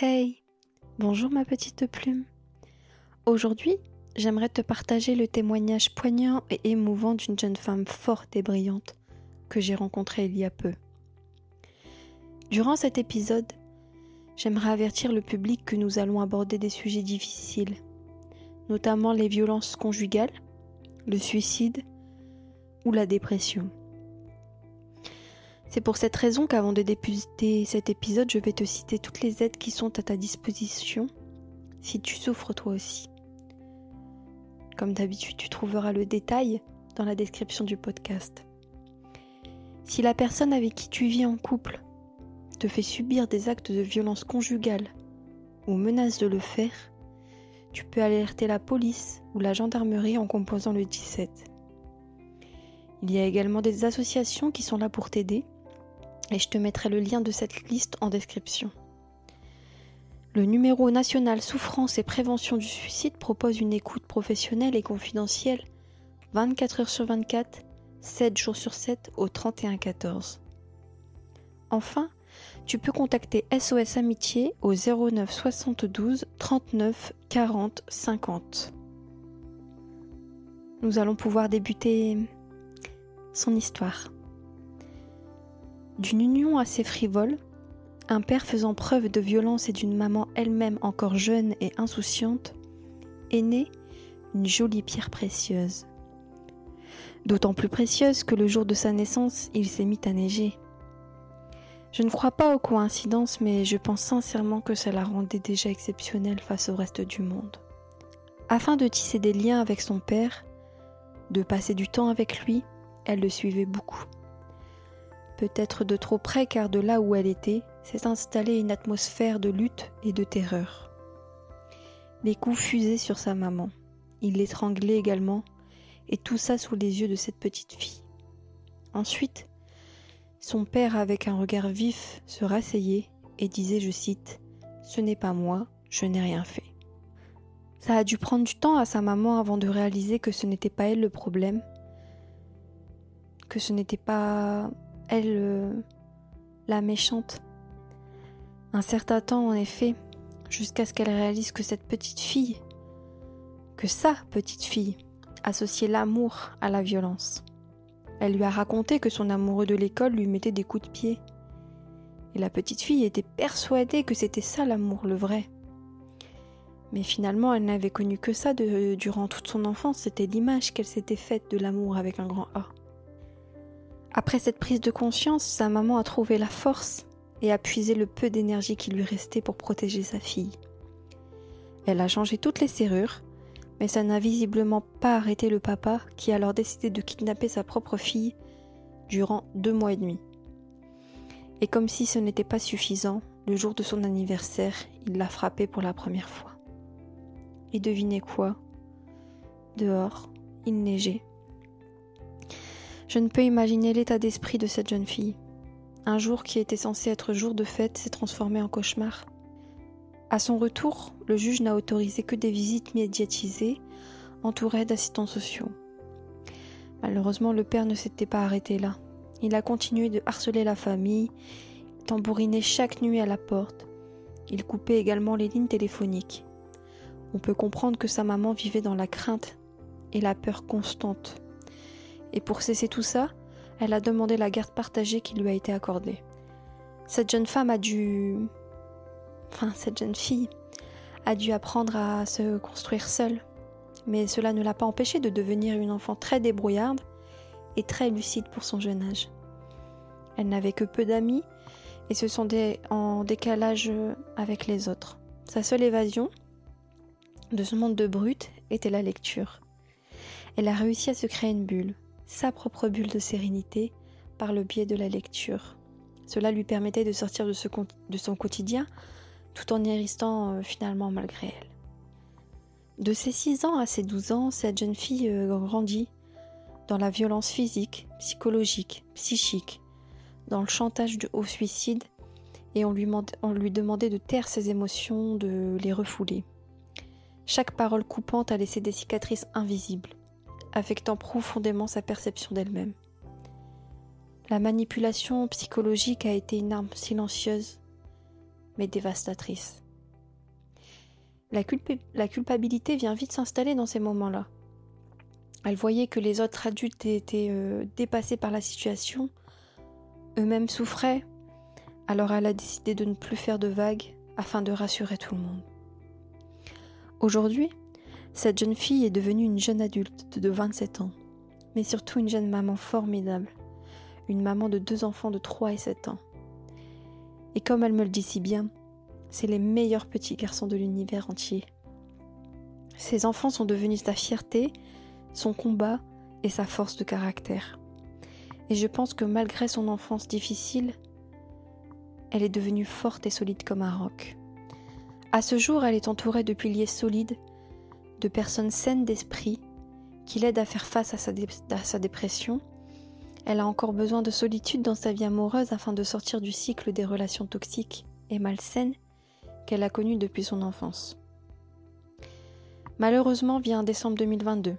Hey, bonjour ma petite plume. Aujourd'hui, j'aimerais te partager le témoignage poignant et émouvant d'une jeune femme forte et brillante que j'ai rencontrée il y a peu. Durant cet épisode, j'aimerais avertir le public que nous allons aborder des sujets difficiles, notamment les violences conjugales, le suicide ou la dépression. C'est pour cette raison qu'avant de débuter cet épisode, je vais te citer toutes les aides qui sont à ta disposition si tu souffres toi aussi. Comme d'habitude, tu trouveras le détail dans la description du podcast. Si la personne avec qui tu vis en couple te fait subir des actes de violence conjugale ou menace de le faire, tu peux alerter la police ou la gendarmerie en composant le 17. Il y a également des associations qui sont là pour t'aider et je te mettrai le lien de cette liste en description. Le numéro national souffrance et prévention du suicide propose une écoute professionnelle et confidentielle 24 heures sur 24, 7 jours sur 7 au 31 14. Enfin, tu peux contacter SOS Amitié au 09 72 39 40 50. Nous allons pouvoir débuter son histoire. D'une union assez frivole, un père faisant preuve de violence et d'une maman elle-même encore jeune et insouciante, est née une jolie pierre précieuse. D'autant plus précieuse que le jour de sa naissance, il s'est mis à neiger. Je ne crois pas aux coïncidences, mais je pense sincèrement que ça la rendait déjà exceptionnelle face au reste du monde. Afin de tisser des liens avec son père, de passer du temps avec lui, elle le suivait beaucoup peut-être de trop près car de là où elle était s'est installée une atmosphère de lutte et de terreur. Les coups fusaient sur sa maman, il l'étranglait également, et tout ça sous les yeux de cette petite fille. Ensuite, son père, avec un regard vif, se rasseyait et disait, je cite, Ce n'est pas moi, je n'ai rien fait. Ça a dû prendre du temps à sa maman avant de réaliser que ce n'était pas elle le problème, que ce n'était pas elle, euh, la méchante. Un certain temps, en effet, jusqu'à ce qu'elle réalise que cette petite fille, que sa petite fille, associait l'amour à la violence. Elle lui a raconté que son amoureux de l'école lui mettait des coups de pied. Et la petite fille était persuadée que c'était ça l'amour, le vrai. Mais finalement, elle n'avait connu que ça durant toute son enfance, c'était l'image qu'elle s'était faite de l'amour avec un grand A. Après cette prise de conscience, sa maman a trouvé la force et a puisé le peu d'énergie qui lui restait pour protéger sa fille. Elle a changé toutes les serrures, mais ça n'a visiblement pas arrêté le papa qui a alors décidé de kidnapper sa propre fille durant deux mois et demi. Et comme si ce n'était pas suffisant, le jour de son anniversaire, il l'a frappée pour la première fois. Et devinez quoi? Dehors, il neigeait. Je ne peux imaginer l'état d'esprit de cette jeune fille. Un jour qui était censé être jour de fête s'est transformé en cauchemar. À son retour, le juge n'a autorisé que des visites médiatisées, entourées d'assistants sociaux. Malheureusement, le père ne s'était pas arrêté là. Il a continué de harceler la famille, tambourinait chaque nuit à la porte. Il coupait également les lignes téléphoniques. On peut comprendre que sa maman vivait dans la crainte et la peur constante. Et pour cesser tout ça, elle a demandé la garde partagée qui lui a été accordée. Cette jeune femme a dû... Enfin, cette jeune fille a dû apprendre à se construire seule. Mais cela ne l'a pas empêchée de devenir une enfant très débrouillarde et très lucide pour son jeune âge. Elle n'avait que peu d'amis et se sentait en décalage avec les autres. Sa seule évasion de ce monde de brut était la lecture. Elle a réussi à se créer une bulle, sa propre bulle de sérénité par le biais de la lecture. Cela lui permettait de sortir de, son quotidien tout en y restant euh, finalement malgré elle. De ses 6 ans à ses 12 ans, cette jeune fille euh, grandit dans la violence physique, psychologique, psychique, dans le chantage au suicide et on lui demandait de taire ses émotions, de les refouler. Chaque parole coupante a laissé des cicatrices invisibles affectant profondément sa perception d'elle-même. La manipulation psychologique a été une arme silencieuse, mais dévastatrice. La, culpabilité vient vite s'installer dans ces moments-là. Elle voyait que les autres adultes étaient euh, dépassés par la situation, eux-mêmes souffraient, alors elle a décidé de ne plus faire de vagues afin de rassurer tout le monde. Aujourd'hui, cette jeune fille est devenue une jeune adulte de 27 ans, mais surtout une jeune maman formidable, une maman de deux enfants de 3 et 7 ans. Et comme elle me le dit si bien, c'est les meilleurs petits garçons de l'univers entier. Ces enfants sont devenus sa fierté, son combat et sa force de caractère. Et je pense que malgré son enfance difficile, elle est devenue forte et solide comme un roc. À ce jour, elle est entourée de piliers solides, de personnes saines d'esprit, qui l'aident à faire face à sa, dépression. Elle a encore besoin de solitude dans sa vie amoureuse afin de sortir du cycle des relations toxiques et malsaines qu'elle a connu depuis son enfance. Malheureusement, vient décembre 2022.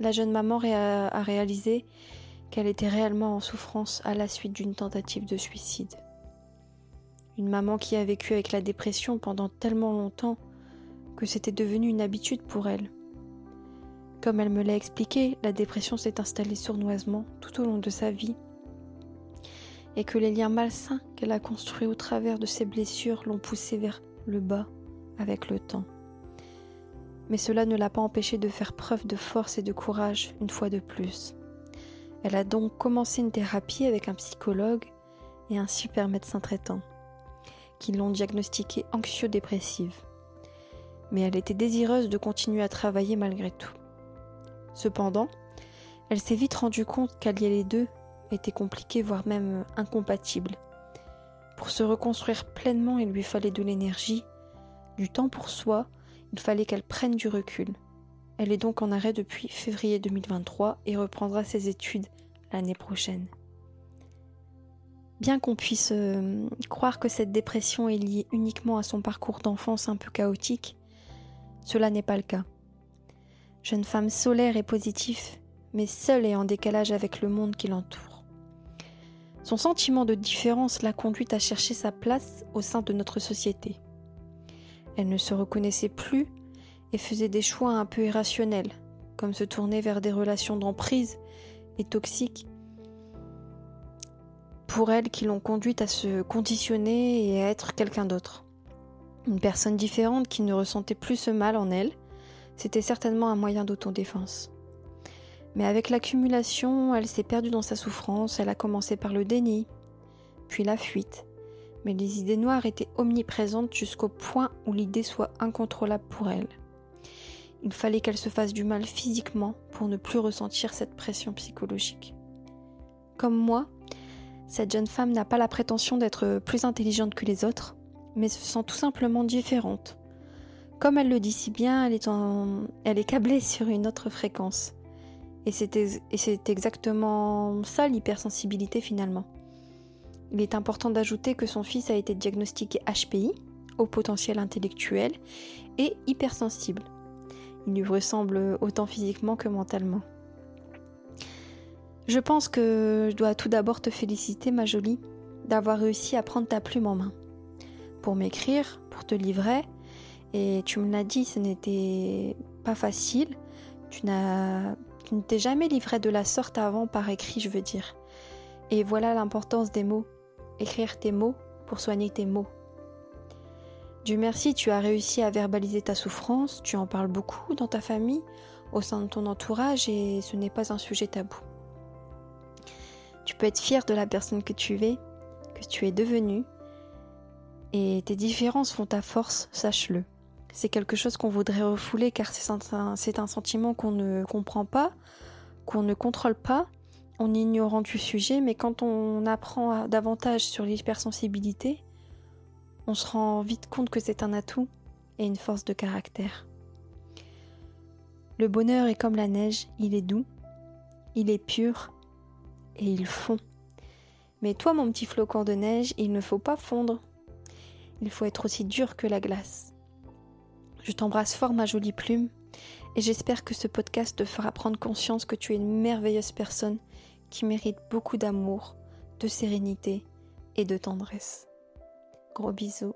La jeune maman a réalisé qu'elle était réellement en souffrance à la suite d'une tentative de suicide. Une maman qui a vécu avec la dépression pendant tellement longtemps que c'était devenu une habitude pour elle. Comme elle me l'a expliqué, la dépression s'est installée sournoisement tout au long de sa vie et que les liens malsains qu'elle a construits au travers de ses blessures l'ont poussée vers le bas avec le temps. Mais cela ne l'a pas empêchée de faire preuve de force et de courage une fois de plus. Elle a donc commencé une thérapie avec un psychologue et un super médecin traitant, qui l'ont diagnostiquée anxio-dépressive. Mais elle était désireuse de continuer à travailler malgré tout. Cependant, elle s'est vite rendue compte qu'allier les deux était compliqué, voire même incompatible. Pour se reconstruire pleinement, il lui fallait de l'énergie, du temps pour soi, il fallait qu'elle prenne du recul. Elle est donc en arrêt depuis février 2023 et reprendra ses études l'année prochaine. Bien qu'on puisse euh, croire que cette dépression est liée uniquement à son parcours d'enfance un peu chaotique, cela n'est pas le cas. Jeune femme solaire et positive, mais seule et en décalage avec le monde qui l'entoure. Son sentiment de différence l'a conduite à chercher sa place au sein de notre société. Elle ne se reconnaissait plus et faisait des choix un peu irrationnels, comme se tourner vers des relations d'emprise et toxiques, pour elle qui l'ont conduite à se conditionner et à être quelqu'un d'autre. Une personne différente qui ne ressentait plus ce mal en elle, c'était certainement un moyen d'autodéfense. Mais avec l'accumulation, elle s'est perdue dans sa souffrance, elle a commencé par le déni, puis la fuite. Mais les idées noires étaient omniprésentes jusqu'au point où l'idée soit incontrôlable pour elle. Il fallait qu'elle se fasse du mal physiquement pour ne plus ressentir cette pression psychologique. Comme moi, cette jeune femme n'a pas la prétention d'être plus intelligente que les autres, mais se sent tout simplement différente. Comme elle le dit si bien, elle est, en... elle est câblée sur une autre fréquence. Et c'est exactement ça l'hypersensibilité finalement. Il est important d'ajouter que son fils a été diagnostiqué HPI, au potentiel intellectuel, et hypersensible. Il lui ressemble autant physiquement que mentalement. Je pense que je dois tout d'abord te féliciter, ma jolie, d'avoir réussi à prendre ta plume en main. Pour m'écrire, pour te livrer, et tu me l'as dit, ce n'était pas facile. Tu n'as tu ne t'es jamais livré de la sorte avant par écrit, je veux dire. Et voilà l'importance des mots. Écrire tes mots pour soigner tes mots. Dieu merci, tu as réussi à verbaliser ta souffrance, tu en parles beaucoup dans ta famille, au sein de ton entourage, et ce n'est pas un sujet tabou. Tu peux être fier de la personne que tu es, que tu es devenue, et tes différences font ta force, sache-le c'est quelque chose qu'on voudrait refouler car c'est un, sentiment qu'on ne comprend pas, qu'on ne contrôle pas, en ignorant du sujet, mais quand on apprend davantage sur l'hypersensibilité, on se rend vite compte que c'est un atout et une force de caractère. Le bonheur est comme la neige, il est doux, il est pur et il fond. Mais toi, mon petit flocon de neige, il ne faut pas fondre. Il faut être aussi dur que la glace. Je t'embrasse fort ma jolie plume et j'espère que ce podcast te fera prendre conscience que tu es une merveilleuse personne qui mérite beaucoup d'amour, de sérénité et de tendresse. Gros bisous.